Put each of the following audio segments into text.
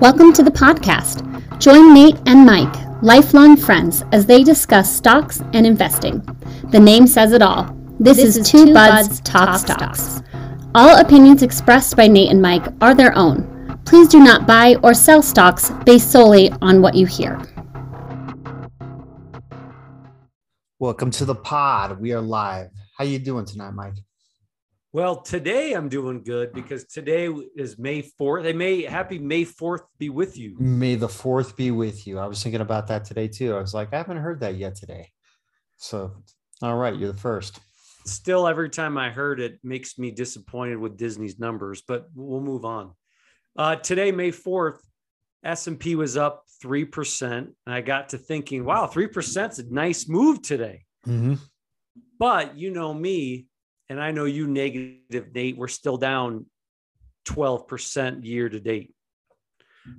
Welcome to the podcast. Join Nate and Mike, lifelong friends, as they discuss stocks and investing. The name says it all. This, this is, is, Two, Buds, Buds Talk, Talk stocks. stocks. All opinions expressed by Nate and Mike are their own. Please do not buy or sell stocks based solely on what you hear. Welcome to the pod. We are live. How you doing tonight, Mike? Well, today I'm doing good because today is May 4th. Hey, May happy May 4th be with you. May the 4th be with you. I was thinking about that today too. I was like, I haven't heard that yet today. So, all right, you're the first. Still, every time I heard it, makes me disappointed with Disney's numbers, but we'll move on. Uh, today, May 4th, S&P was up 3%. And I got to thinking, wow, 3% is a nice move today. Mm-hmm. But you know me, and I know you negative, Nate, we're still down 12% year to date.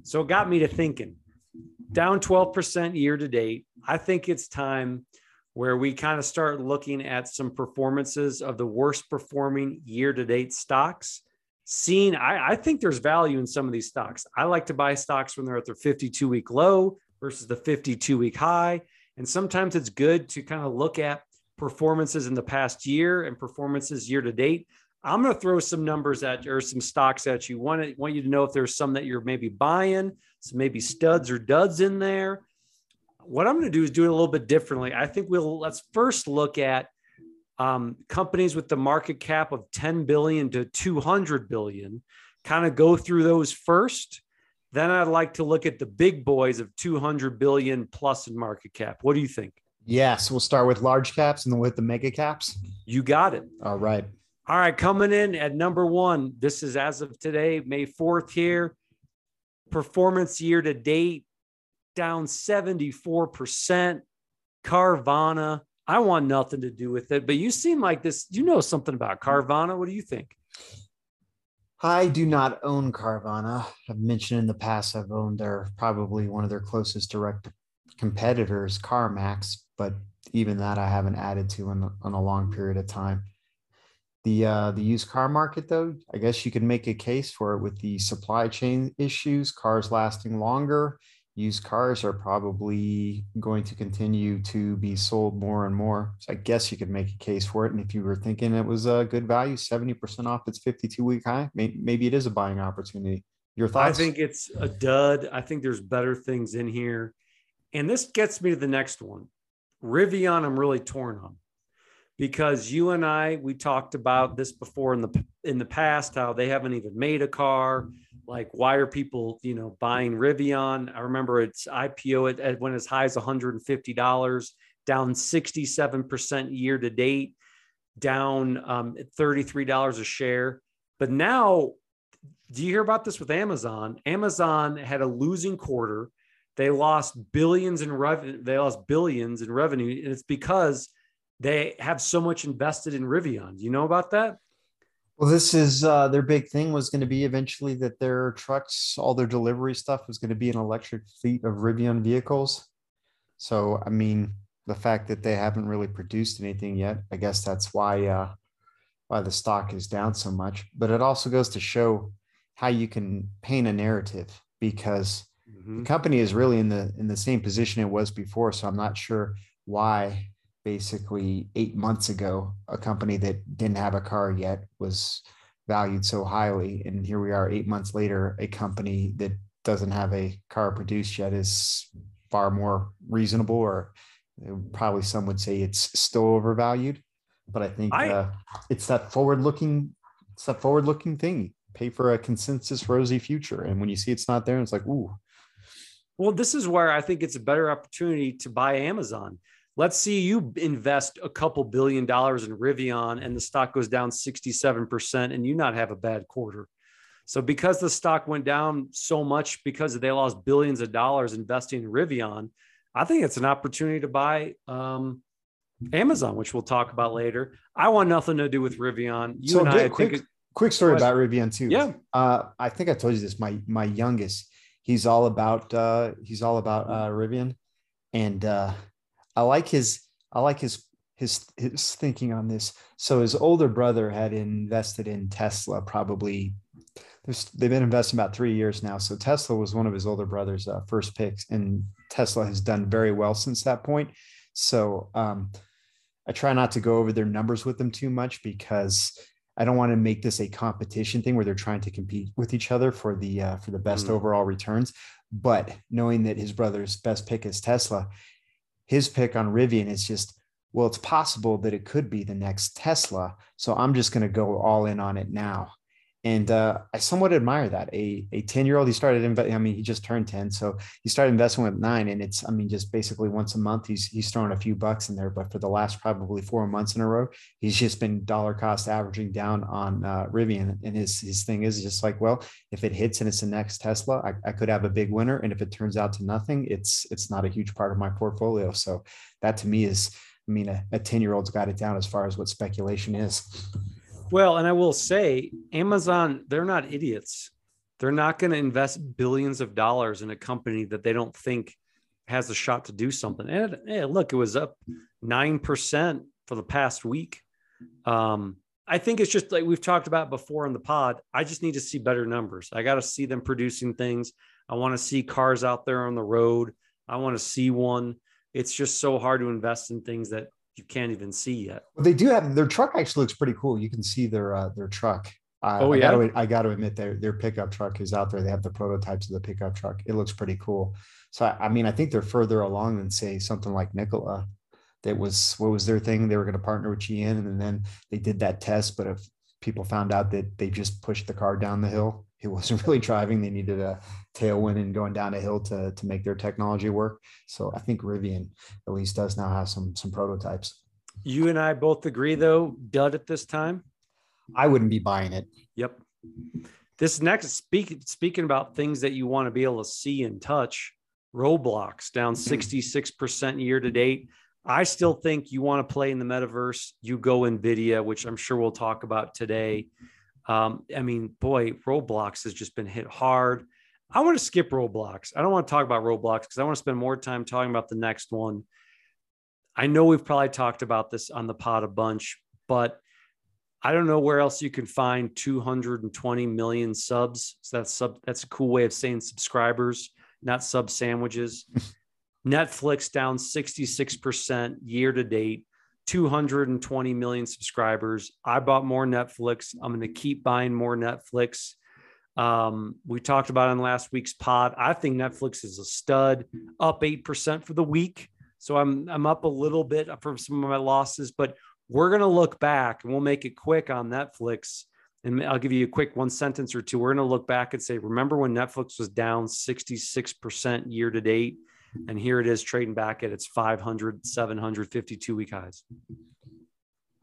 So it got me to thinking down 12% year to date. I think it's time where we kind of start looking at some performances of the worst performing year to date stocks. Seeing, I, I think there's value in some of these stocks. I like to buy stocks when they're at their 52 week low versus the 52 week high. And sometimes it's good to kind of look at performances in the past year and performances year to date. I'm going to throw some numbers at or some stocks at you. Want to, want you to know if there's some that you're maybe buying, some maybe studs or duds in there. What I'm going to do is do it a little bit differently. I think we'll let's first look at um, companies with the market cap of 10 billion to 200 billion. Kind of go through those first. Then I'd like to look at the big boys of 200 billion plus in market cap. What do you think? Yes, we'll start with large caps and then with the mega caps. You got it. All right. All right, coming in at number one. This is as of today, May 4th here. Performance year to date down 74%. Carvana. I want nothing to do with it, but you seem like this. You know something about Carvana. What do you think? I do not own Carvana. I've mentioned in the past I've owned their probably one of their closest direct competitors, CarMax, but even that I haven't added to in, in a long period of time. The uh, the used car market, though, I guess you could make a case for it with the supply chain issues, cars lasting longer. Used cars are probably going to continue to be sold more and more. So I guess you could make a case for it. And if you were thinking it was a good value, 70% off its 52 week high, maybe it is a buying opportunity. Your thoughts? I think it's a dud. I think there's better things in here. And this gets me to the next one. Rivian, I'm really torn on because you and I we talked about this before in the in the past how they haven't even made a car. Like, why are people you know buying Rivian? I remember its IPO at went as high as 150 dollars, down 67 percent year to date, down um, 33 dollars a share. But now, do you hear about this with Amazon? Amazon had a losing quarter they lost billions in revenue. They lost billions in revenue, and it's because they have so much invested in Rivian. Do you know about that? Well, this is uh, their big thing was going to be eventually that their trucks, all their delivery stuff was going to be an electric fleet of Rivian vehicles. So, I mean, the fact that they haven't really produced anything yet, I guess that's why uh, why the stock is down so much. But it also goes to show how you can paint a narrative because Mm-hmm. The company is really in the in the same position it was before. So I'm not sure why basically eight months ago a company that didn't have a car yet was valued so highly and here we are eight months later a company that doesn't have a car produced yet is far more reasonable or probably some would say it's still overvalued but i think I, uh, it's that forward looking it's that forward looking thing pay for a consensus rosy future and when you see it's not there it's like ooh well, this is where I think it's a better opportunity to buy Amazon. Let's see you invest a couple billion dollars in Rivian and the stock goes down 67% and you not have a bad quarter. So because the stock went down so much because they lost billions of dollars investing in Rivian, I think it's an opportunity to buy um, Amazon, which we'll talk about later. I want nothing to do with Rivian. You so and I, quick, think quick story about Rivian too. Yeah. Uh, I think I told you this. My my youngest, he's all about uh, he's all about uh, Rivian, and uh, I like his I like his his his thinking on this. So his older brother had invested in Tesla probably they've been investing about three years now. So Tesla was one of his older brother's uh, first picks, and Tesla has done very well since that point. So um, I try not to go over their numbers with them too much because I don't want to make this a competition thing where they're trying to compete with each other for the uh, for the best mm. overall returns. But knowing that his brother's best pick is Tesla, his pick on Rivian is just well, it's possible that it could be the next Tesla. So I'm just going to go all in on it now and uh, I somewhat admire that. A a ten year old, he started. Inve- I mean, he just turned ten, so he started investing with nine, and it's. I mean, just basically once a month, he's he's throwing a few bucks in there. But for the last probably four months in a row, he's just been dollar cost averaging down on uh, Rivian, and his his thing is just like, well, if it hits and it's the next Tesla, I, I could have a big winner, and if it turns out to nothing, it's it's not a huge part of my portfolio. So that to me is, I mean, a ten year old's got it down as far as what speculation is. Well, and I will say, Amazon, they're not idiots. They're not going to invest billions of dollars in a company that they don't think has a shot to do something. And look, it was up 9% for the past week. Um, I think it's just like we've talked about before in the pod. I just need to see better numbers. I got to see them producing things. I want to see cars out there on the road. I want to see one. It's just so hard to invest in things that you can't even see yet. Well, they do have their truck actually looks pretty cool. You can see their uh, their truck. Uh, oh yeah, I gotta, I got to admit their their pickup truck is out there. They have the prototypes of the pickup truck. It looks pretty cool. So I, I mean, I think they're further along than say something like Nikola. That was what was their thing. They were going to partner with GM, and then they did that test. But if people found out that they just pushed the car down the hill, it wasn't really driving. They needed a tailwind and going down a hill to to make their technology work. So I think Rivian at least does now have some some prototypes. You and I both agree, though, dud at this time. I wouldn't be buying it. Yep. This next speak, speaking about things that you want to be able to see and touch, Roblox down 66% mm-hmm. year to date. I still think you want to play in the metaverse. You go NVIDIA, which I'm sure we'll talk about today. Um, I mean, boy, Roblox has just been hit hard. I want to skip Roblox. I don't want to talk about Roblox because I want to spend more time talking about the next one. I know we've probably talked about this on the pod a bunch, but I don't know where else you can find 220 million subs. So that's sub that's a cool way of saying subscribers, not sub sandwiches. Netflix down 66% year to date, 220 million subscribers. I bought more Netflix. I'm going to keep buying more Netflix. Um, we talked about on last week's pod. I think Netflix is a stud, up 8% for the week. So I'm I'm up a little bit from some of my losses, but we're gonna look back and we'll make it quick on Netflix. And I'll give you a quick one sentence or two. We're gonna look back and say, remember when Netflix was down 66% year to date? And here it is trading back at its 500, 752 week highs.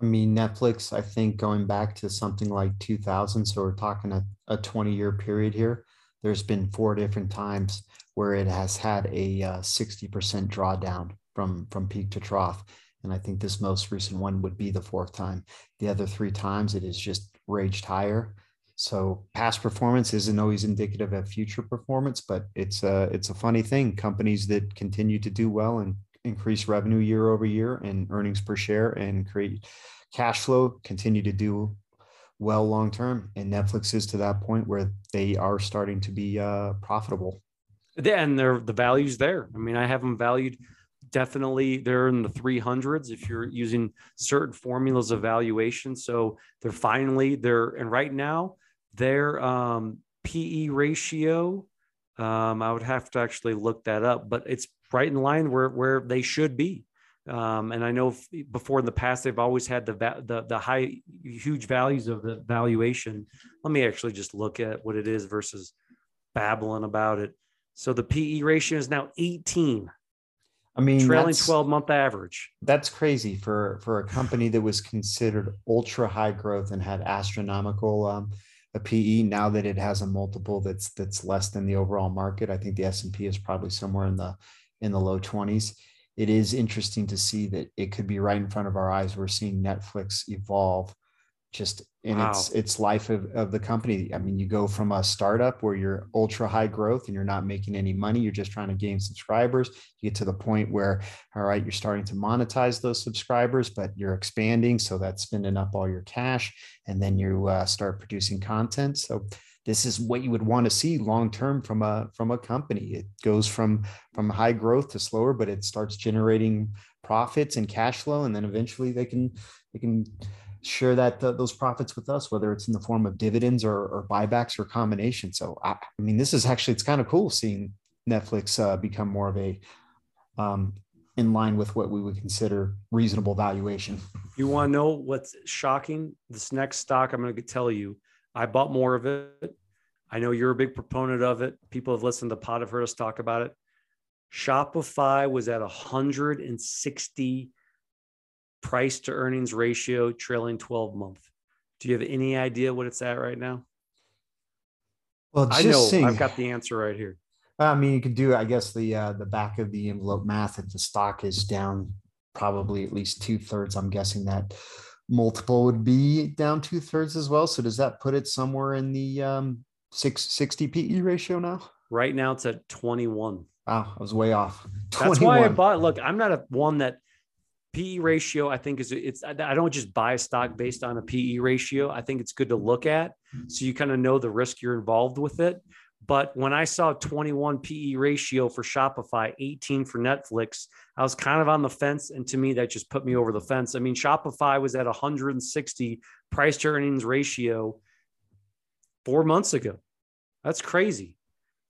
I mean, Netflix, I think going back to something like 2000, so we're talking a, a 20 year period here, there's been four different times where it has had a uh, 60% drawdown from from peak to trough. And I think this most recent one would be the fourth time. The other three times it has just raged higher. So past performance isn't always indicative of future performance, but it's a it's a funny thing. Companies that continue to do well and increase revenue year over year and earnings per share and create cash flow continue to do well long term. And Netflix is to that point where they are starting to be uh, profitable. And they're the values there. I mean, I have them valued definitely they're in the 300s if you're using certain formulas of valuation so they're finally they're and right now their um, pe ratio um, i would have to actually look that up but it's right in line where where they should be um, and I know before in the past they've always had the, the the high huge values of the valuation. Let me actually just look at what it is versus babbling about it. So the PE ratio is now 18. I mean, trailing 12 month average. That's crazy for for a company that was considered ultra high growth and had astronomical um, a PE. Now that it has a multiple that's that's less than the overall market, I think the S and P is probably somewhere in the in the low 20s. It is interesting to see that it could be right in front of our eyes. We're seeing Netflix evolve just in wow. its its life of, of the company. I mean, you go from a startup where you're ultra high growth and you're not making any money, you're just trying to gain subscribers. You get to the point where, all right, you're starting to monetize those subscribers, but you're expanding, so that's spending up all your cash, and then you uh, start producing content. So this is what you would want to see long term from a from a company. It goes from from high growth to slower, but it starts generating profits and cash flow, and then eventually they can they can share that uh, those profits with us, whether it's in the form of dividends or, or buybacks or combination. So I, I, mean, this is actually it's kind of cool seeing Netflix uh, become more of a um, in line with what we would consider reasonable valuation. You want to know what's shocking? This next stock, I'm going to tell you, I bought more of it. I know you're a big proponent of it. People have listened to pod, have heard us talk about it. Shopify was at 160 price to earnings ratio trailing 12 month. Do you have any idea what it's at right now? Well, I know seeing, I've got the answer right here. I mean, you could do, I guess, the uh, the back of the envelope math. If the stock is down, probably at least two thirds. I'm guessing that multiple would be down two thirds as well. So does that put it somewhere in the um, six, 60 PE ratio now? Right now, it's at 21. Wow, I was way off. 21. That's why I bought. Look, I'm not a one that PE ratio, I think is it's I don't just buy a stock based on a PE ratio. I think it's good to look at so you kind of know the risk you're involved with it. But when I saw 21 PE ratio for Shopify, 18 for Netflix, I was kind of on the fence. And to me, that just put me over the fence. I mean, Shopify was at 160 price to earnings ratio four months ago. That's crazy.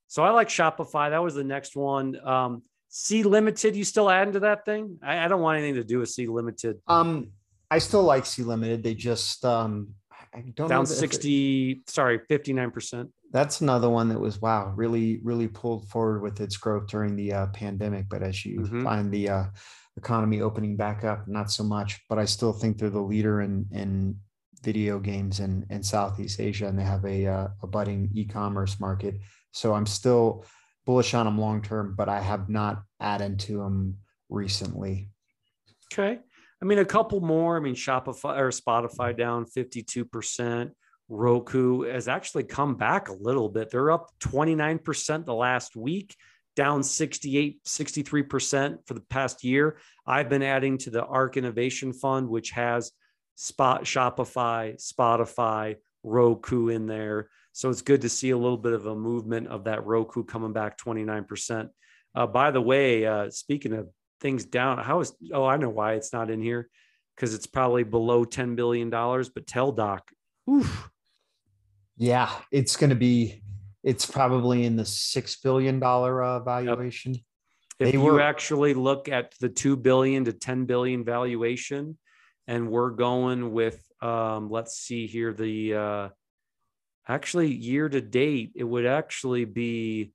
So I like Shopify. That was the next one. Um, Sea Limited, you still adding to that thing? I, I, don't want anything to do with Sea Limited. Um, I still like Sea Limited. They just um, I don't down sixty. It, sorry, fifty nine percent. That's another one that was wow, really, really pulled forward with its growth during the uh, pandemic. But as you mm-hmm. find the uh, economy opening back up, not so much. But I still think they're the leader in in video games in in Southeast Asia, and they have a uh, a budding e commerce market. So I'm still bullish on them long term, but I have not added to them recently. Okay. I mean, a couple more. I mean, Shopify or Spotify down 52%. Roku has actually come back a little bit. They're up 29% the last week, down 68, 63% for the past year. I've been adding to the ARK Innovation Fund, which has Spot Shopify, Spotify, Roku in there. So it's good to see a little bit of a movement of that Roku coming back 29%. Uh, by the way, uh, speaking of things down, how is, oh, I know why it's not in here because it's probably below $10 billion, but Teladoc, oof. Yeah, it's going to be, it's probably in the $6 billion uh, valuation. Yep. If they you were, actually look at the 2 billion to 10 billion valuation, and we're going with, um, let's see here, the, uh, actually year to date, it would actually be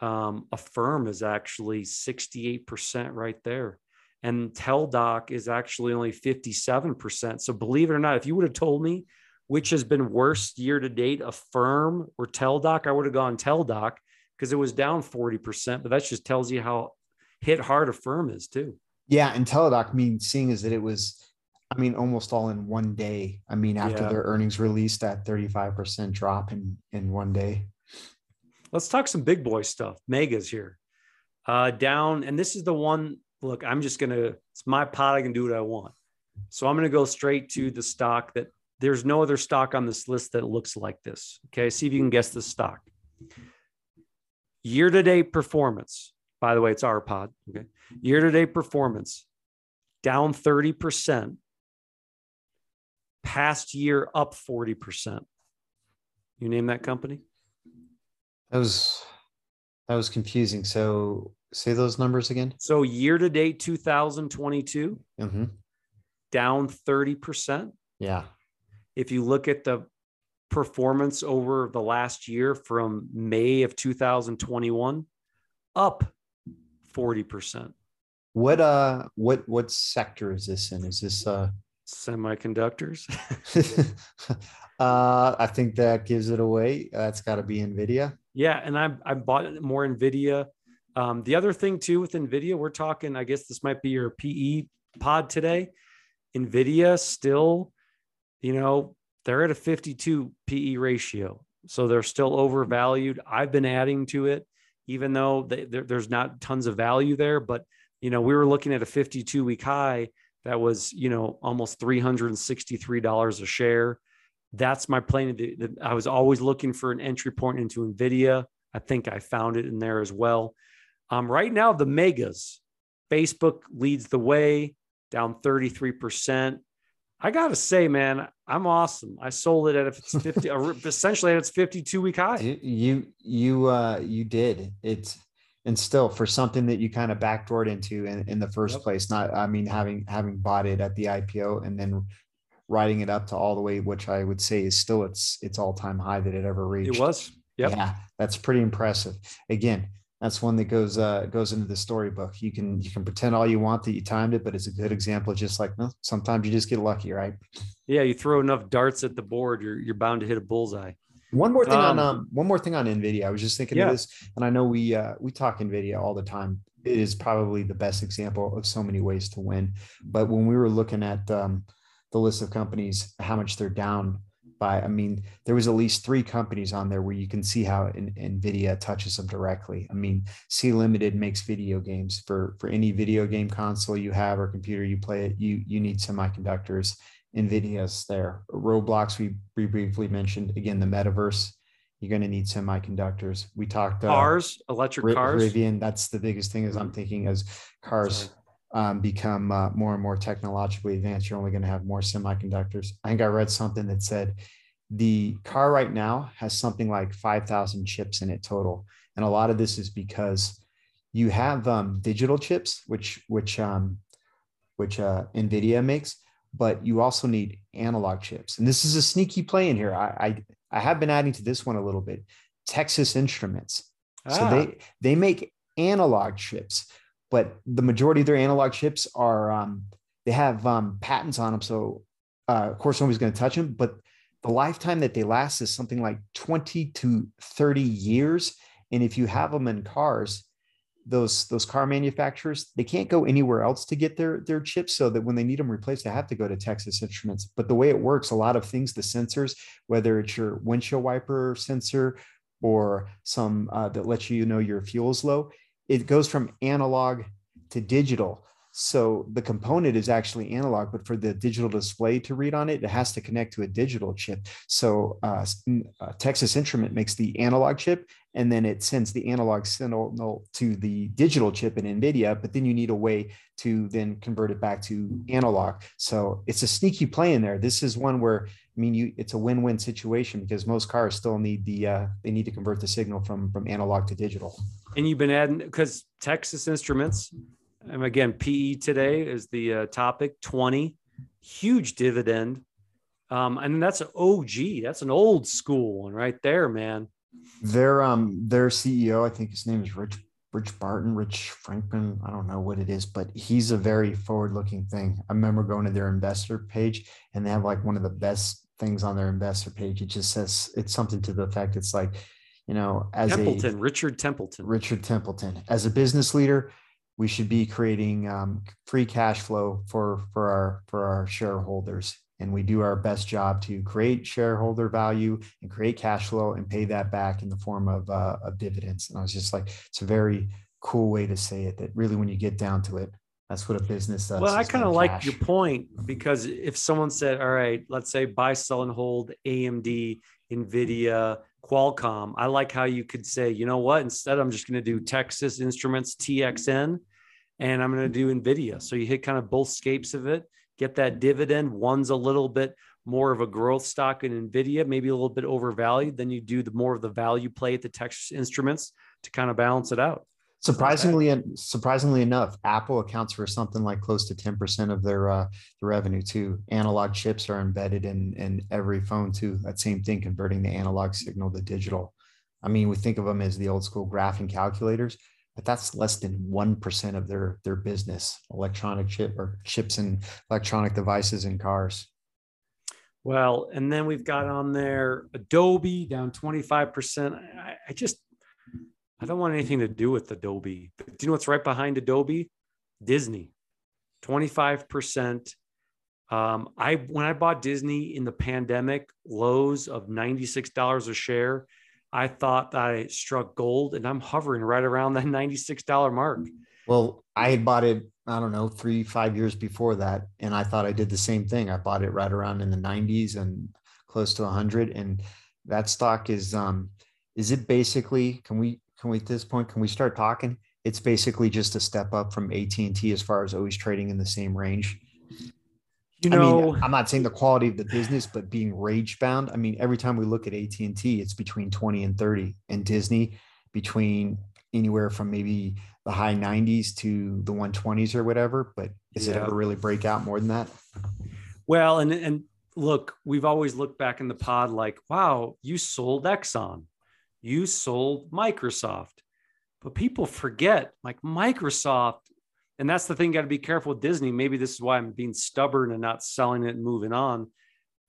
um, Affirm is actually 68% right there. And Teladoc is actually only 57%. So believe it or not, if you would have told me which has been worse year to date, Affirm or Teladoc I would have gone Teladoc because it was down 40%. But that just tells you how hit hard Affirm is too. Yeah. And Teladoc means seeing is that it was I mean, almost all in one day. I mean, after yeah. their earnings released, that 35% drop in in one day. Let's talk some big boy stuff. Mega's here. Uh down, and this is the one. Look, I'm just gonna, it's my pot, I can do what I want. So I'm gonna go straight to the stock that there's no other stock on this list that looks like this. Okay, see if you can guess the stock. Year to date performance. By the way, it's our pod. Okay. Year to date performance down 30% past year up 40%. You name that company? That was that was confusing. So say those numbers again. So year to date 2022 mm-hmm. down 30%. Yeah. If you look at the performance over the last year from May of 2021 up 40%. What uh what what sector is this in? Is this uh semiconductors. uh, I think that gives it away. That's got to be Nvidia. Yeah, and I I bought more Nvidia. Um, the other thing too with Nvidia, we're talking. I guess this might be your PE pod today. Nvidia still, you know, they're at a 52 PE ratio, so they're still overvalued. I've been adding to it, even though they, there's not tons of value there. But you know, we were looking at a 52 week high that was you know almost $363 a share That's my plan. I was always looking for an entry point into NVIDIA. I think I found it in there as well. Um, right now, the megas, Facebook leads the way, down 33%. I gotta say, man, I'm awesome. I sold it at its 50, essentially at its 52 week high. You, you, uh, you did. It's and still for something that you kind of backdoored into in, in the first yep. place. Not, I mean, having having bought it at the IPO and then riding it up to all the way, which I would say is still its its all time high that it ever reached. It was. Yep. Yeah, that's pretty impressive. Again, that's one that goes uh, goes into the storybook. You can you can pretend all you want that you timed it, but it's a good example. Just like no, sometimes you just get lucky, right? Yeah, you throw enough darts at the board, you're you're bound to hit a bullseye. One more thing um, on um, one more thing on Nvidia. I was just thinking yeah. of this, and I know we uh, we talk Nvidia all the time. It is probably the best example of so many ways to win. But when we were looking at um, the list of companies, how much they're down by. I mean, there was at least three companies on there where you can see how in, NVIDIA touches them directly. I mean, Sea Limited makes video games for for any video game console you have or computer you play it. You you need semiconductors. NVIDIA's there. Roblox we, we briefly mentioned. Again, the metaverse. You're going to need semiconductors. We talked uh, cars, electric cars. Rivian. That's the biggest thing. Is I'm thinking as cars um, become uh, more and more technologically advanced, you're only going to have more semiconductors. I think I read something that said the car right now has something like 5,000 chips in it total. And a lot of this is because you have um, digital chips, which which um, which uh, NVIDIA makes, but you also need analog chips. And this is a sneaky play in here. I, I, I have been adding to this one a little bit. Texas Instruments. Ah. So they they make analog chips but the majority of their analog chips are um, they have um, patents on them. So uh, of course nobody's going to touch them, but the lifetime that they last is something like 20 to 30 years. And if you have them in cars, those those car manufacturers they can't go anywhere else to get their their chips so that when they need them replaced they have to go to texas instruments but the way it works a lot of things the sensors whether it's your windshield wiper sensor or some uh, that lets you know your fuel is low it goes from analog to digital. So the component is actually analog, but for the digital display to read on it, it has to connect to a digital chip. So uh, uh, Texas Instrument makes the analog chip, and then it sends the analog signal to the digital chip in NVIDIA. But then you need a way to then convert it back to analog. So it's a sneaky play in there. This is one where I mean, you it's a win-win situation because most cars still need the uh, they need to convert the signal from from analog to digital. And you've been adding because Texas Instruments, and again, PE today is the uh, topic. Twenty, huge dividend, um, and that's an OG. That's an old school one right there, man. Their um their CEO, I think his name is Rich Rich Barton, Rich Franklin. I don't know what it is, but he's a very forward looking thing. I remember going to their investor page and they have like one of the best things on their investor page. It just says it's something to the effect it's like, you know, as Templeton, a, Richard Templeton. Richard Templeton. As a business leader, we should be creating um, free cash flow for for our for our shareholders and we do our best job to create shareholder value and create cash flow and pay that back in the form of, uh, of dividends. And I was just like, it's a very cool way to say it that really, when you get down to it, that's what a business does. Well, I kind of like your point because if someone said, all right, let's say buy, sell, and hold AMD, NVIDIA, Qualcomm, I like how you could say, you know what, instead, I'm just going to do Texas Instruments, TXN, and I'm going to do NVIDIA. So you hit kind of both scapes of it get that dividend. One's a little bit more of a growth stock in Nvidia, maybe a little bit overvalued. Then you do the more of the value play at the Texas Instruments to kind of balance it out. Surprisingly, surprisingly enough, Apple accounts for something like close to ten percent of their uh, the revenue too. Analog chips are embedded in in every phone too. That same thing, converting the analog signal to digital. I mean, we think of them as the old school graphing calculators but that's less than 1% of their their business electronic chip or chips and electronic devices in cars. Well and then we've got on there adobe down 25% I, I just i don't want anything to do with adobe. But do you know what's right behind adobe? Disney 25% um, I when I bought Disney in the pandemic lows of $96 a share, I thought I struck gold and I'm hovering right around that $96 mark. Well, I had bought it, I don't know, three, five years before that. And I thought I did the same thing. I bought it right around in the 90s and close to 100 and that stock is um is it basically can we can we at this point can we start talking it's basically just a step up from AT&T as far as always trading in the same range You know, I mean, I'm not saying the quality of the business, but being rage bound. I mean, every time we look at AT and T, it's between 20 and 30, and Disney between anywhere from maybe the high 90s to the 120s or whatever. But does it ever really break out more than that? Well, and and look, we've always looked back in the pod like, wow, you sold Exxon, you sold Microsoft, but people forget like Microsoft, and that's the thing. Got to be careful with Disney. Maybe this is why I'm being stubborn and not selling it and moving on.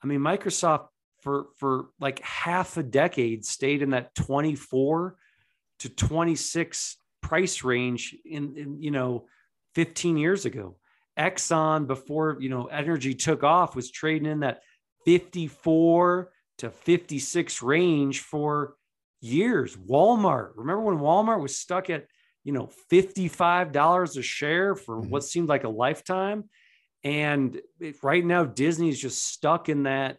I mean, Microsoft for for like half a decade stayed in that 24 to 26 price range in, in you know 15 years ago. Exxon before you know energy took off was trading in that 54 to 56 range for years. Walmart, remember when Walmart was stuck at you know $55 a share for Mhm. what seemed like a lifetime and it- right now Disney's just stuck in that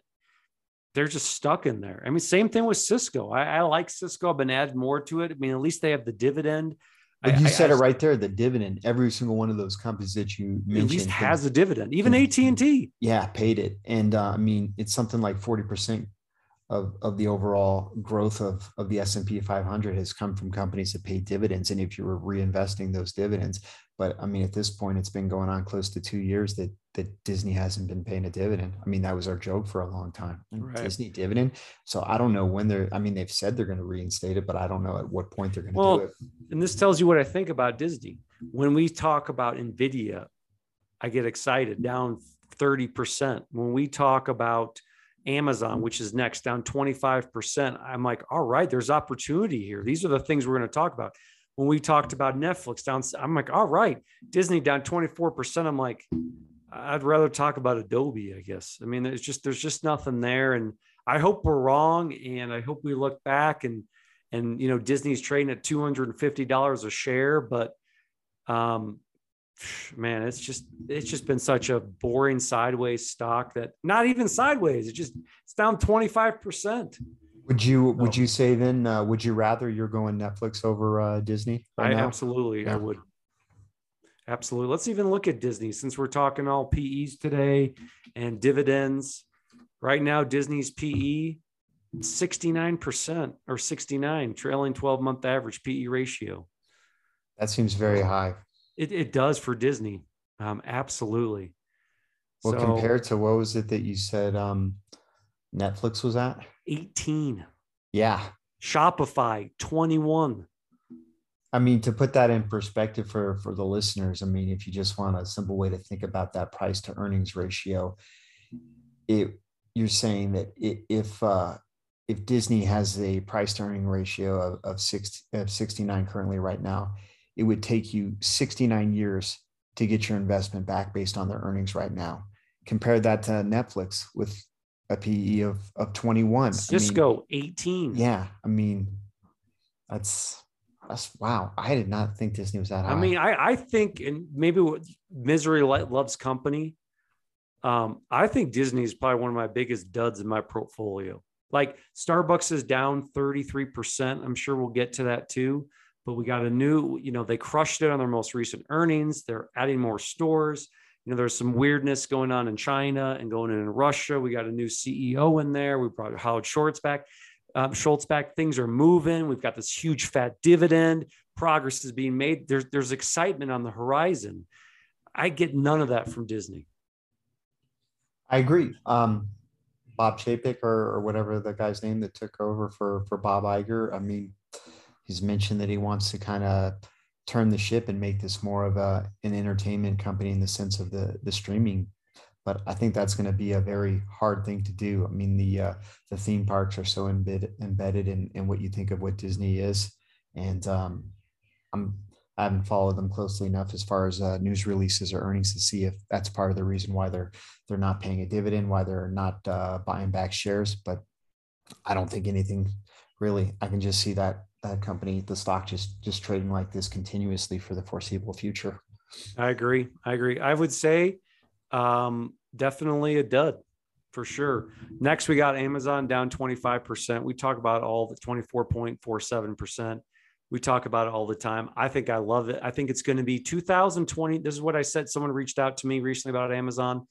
they're just stuck in there. I mean, same thing with Cisco. I, I like Cisco. I've been adding more to it. I mean, at least they have the dividend. But you I- said I- it right there. The dividend. Every single one of those companies that you At mentioned least has a dividend. Even AT and T. yeah paid it and uh, i mean it's something like 40% of, of the overall growth of, of the s&p 500 has come from companies that pay dividends and if you were reinvesting those dividends but i mean at this point it's been going on close to two years that that disney hasn't been paying a dividend i mean that was our joke for a long time Right. disney dividend so i don't know when they're i mean they've said they're going to reinstate it but i don't know at what point they're going to Well, do it and this tells you what I think about Disney. When we talk about Nvidia, I get excited down 30%. When we talk about Amazon, which is next, down 25%, I'm like, all right, there's opportunity here. These are the things we're going to talk about. When we talked about Netflix down, I'm like, all right, Disney down 24%. I'm like, I'd rather talk about Adobe, I guess. I mean, there's just there's just nothing there. And I hope we're wrong. And I hope we look back and and you know Disney's trading at two hundred and fifty dollars a share, but um, man, it's just it's just been such a boring sideways stock that not even sideways. It just it's down twenty five percent. would you would you say then uh, would you rather you're going netflix over uh, disney I now? absolutely I would. Absolutely. Let's even look at Disney since we're talking all PEs today and dividends. Right now, Disney's PE 69% or 69 trailing 12 month average PE ratio. that seems very high It, it does for Disney. Um, absolutely. Well, So, compared to what was it that you said um, Netflix was at? 18, Yeah. Shopify 21. I mean, to put that in perspective for, for the listeners, I mean, if you just want a simple way to think about that price to earnings ratio, it you're saying that i- if uh, if Disney has a price to earning ratio of, of, six, of 69 currently right now, it would take you 69 years to get your investment back based on their earnings right now. Compare that to Netflix with a PE of, of 21. I mean, Cisco 18. yeah, I mean, that's that's wow. I did not think Disney was that high. I mean, I, I think, and maybe what misery loves company. Um, I think Disney is probably one of my biggest duds in my portfolio. Like Starbucks is down 33%. I'm sure we'll get to that too. But we got a new, you know, they crushed it on their most recent earnings. They're adding more stores. You know, there's some weirdness going on in China and going in Russia. We got a new CEO in there. We brought Howard Schultz back. Um, Schultz back. Things are moving. We've got this huge fat dividend. Progress is being made. There's there's excitement on the horizon. I get none of that from Disney. I agree. Um, Bob Chapek or, or whatever the guy's name that took over for for Bob Iger. I mean, he's mentioned that he wants to kind of turn the ship and make this more of a an entertainment company in the sense of the the streaming. But I think that's going to be a very hard thing to do. I mean, the uh, the theme parks are so embed, embedded in, in what you think of what Disney is, and um, I'm I haven't followed them closely enough as far as uh, news releases or earnings to see if that's part of the reason why they're they're not paying a dividend, why they're not uh, buying back shares. But I don't think anything really. I can just see that that company, the stock, just just trading like this continuously for the foreseeable future. I agree. I agree. I would say um, definitely a dud. for sure. Next, we got Amazon down 25%. We talk about all the 24.47%. We talk about it all the time. I think I love it. I think it's going to be 2020. This is what I said. Someone reached out to me recently about Amazon.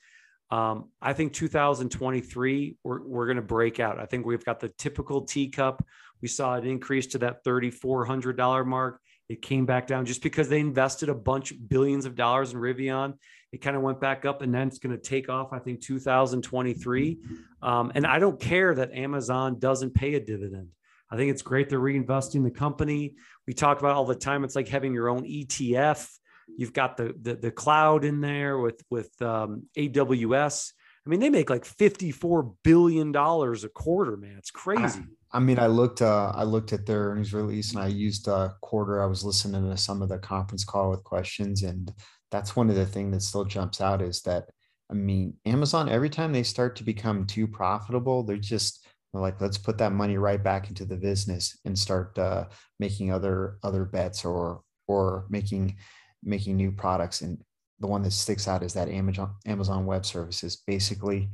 Um, I think 2023, we're, we're going to break out. I think we've got the typical teacup. We saw it increase to that $3,400 mark. It came back down just because they invested a bunch billions of dollars in Rivian. It kind of went back up and then it's going to take off, I think, 2023. Um, and I don't care that Amazon doesn't pay a dividend. I think it's great they're reinvesting the company. We talk about all the time. It's like having your own ETF. You've got the the, the cloud in there with with um, AWS. I mean, they make like fifty-four billion dollars a quarter, man. It's crazy. I, I mean, I looked uh, I looked at their earnings release and I used a quarter. I was listening to some of the conference call with questions, and that's one of the things that still jumps out is that I mean, Amazon every time they start to become too profitable, they're just like let's put that money right back into the business and start uh, making other other bets or or making making new products and the one that sticks out is that amazon amazon web services. Basically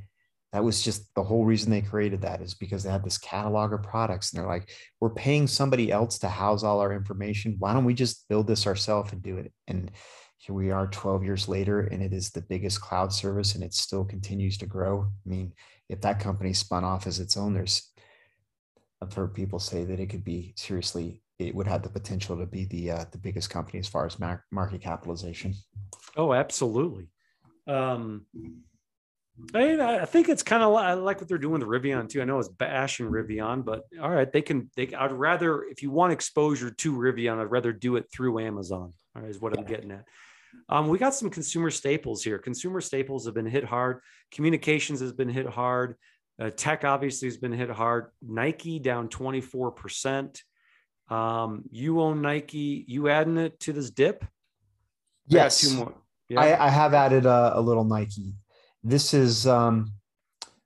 that was just the whole reason they created that is because they had this catalog of products and they're like we're paying somebody else to house all our information. Why don't we just build this ourselves and do it? And here we are 12 years later and it is the biggest cloud service and it still continues to grow. I mean if that company spun off as its own, there's I've heard people say that it could be seriously, it would have the potential to be the uh, the biggest company as far as market capitalization. Oh, absolutely. Um, I, I think it's kind of I like what they're doing with Rivian too. I know it's bashing Rivian, but all right, they can. They I'd rather if you want exposure to Rivian, I'd rather do it through Amazon. All right, is what I'm getting at. Um, we got some consumer staples here. Consumer staples have been hit hard. Communications has been hit hard. Uh, tech obviously has been hit hard. Nike down 24%. Um, you own Nike. You adding it to this dip? Yes. Two more. Yeah. I, I have added a, a, little Nike. This is um,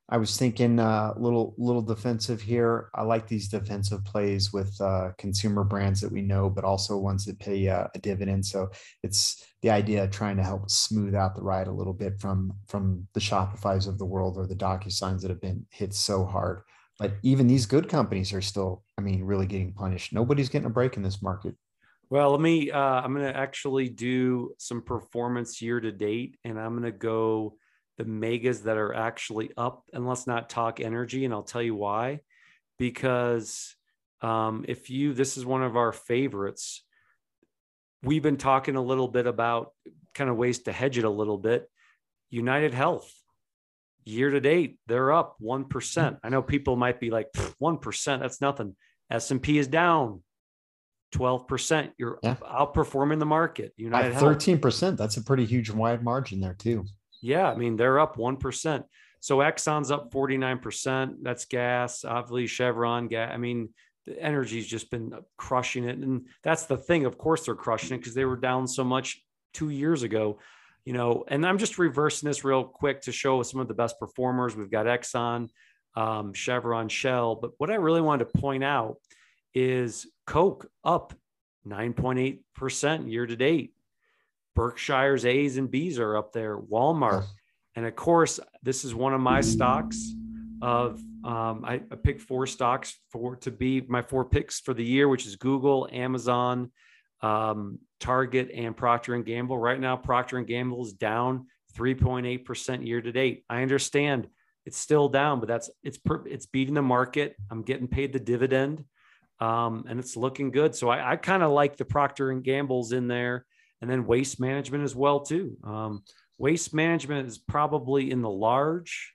I was thinking a uh, little little defensive here. I like these defensive plays with uh, consumer brands that we know, but also ones that pay uh, a dividend. So it's the idea of trying to help smooth out the ride a little bit from from the Shopify's of the world or the DocuSigns that have been hit so hard. But even these good companies are still, I mean, really getting punished. Nobody's getting a break in this market. Well, let me. Uh, I'm going to actually do some performance year to date, and I'm going to go the megas that are actually up and let's not talk energy and i'll tell you why because um, if you this is one of our favorites we've been talking a little bit about kind of ways to hedge it a little bit united health year to date they're up 1% hmm. i know people might be like 1% that's nothing s&p is down 12% you're yeah. outperforming the market united 13% Health. that's a pretty huge wide margin there too yeah, I mean, they're up 1%. So Exxon's up 49%. That's gas, obviously Chevron gas. I mean, the energy's just been crushing it. And that's the thing. Of course, they're crushing it because they were down so much two years ago. You know, and I'm just reversing this real quick to show some of the best performers. We've got Exxon, um, Chevron, Shell. But what I really wanted to point out is Coke up 9.8% year to date. Berkshire's A's and B's are up there, Walmart. And of course, this is one of my stocks of um, I, I picked four stocks for to be my four picks for the year, which is Google, Amazon, um, Target, and Procter and Gamble. Right now, Procter and Gamble is down 3.8 percent year to date. I understand it's still down, but that's it's it's beating the market. I'm getting paid the dividend, um, and it's looking good. So I, I kind of like the Procter and Gamble's in there and then waste management as well too. Um, waste management is probably in the large.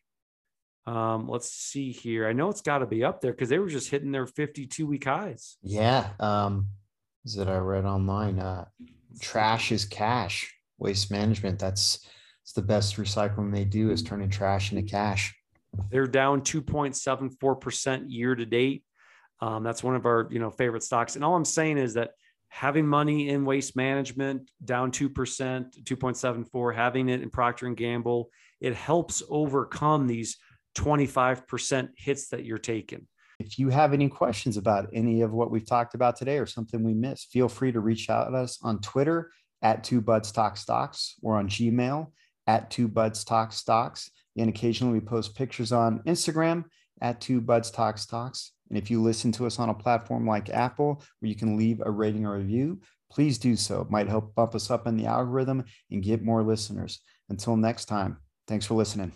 Um, let's see here. I know it's got to be up there because they were just hitting their 52 week highs. Yeah. Um, that I read online? Uh, trash is cash. Waste management. That's it's the best recycling they do is turning trash into cash. They're down 2.74% year to date. Um, that's one of our you know favorite stocks. And all I'm saying is that having money in waste management down 2%, 2.74, having it in Procter and Gamble, it helps overcome these 25% hits that you're taking. If you have any questions about any of what we've talked about today or something we missed, feel free to reach out to us on Twitter at Two Buds Talk Stocks or on Gmail at Two Buds Talk Stocks. And occasionally we post pictures on Instagram at Two Buds Talks Talks. And if you listen to us on a platform like Apple, where you can leave a rating or review, please do so. It might help bump us up in the algorithm and get more listeners. Until next time, thanks for listening.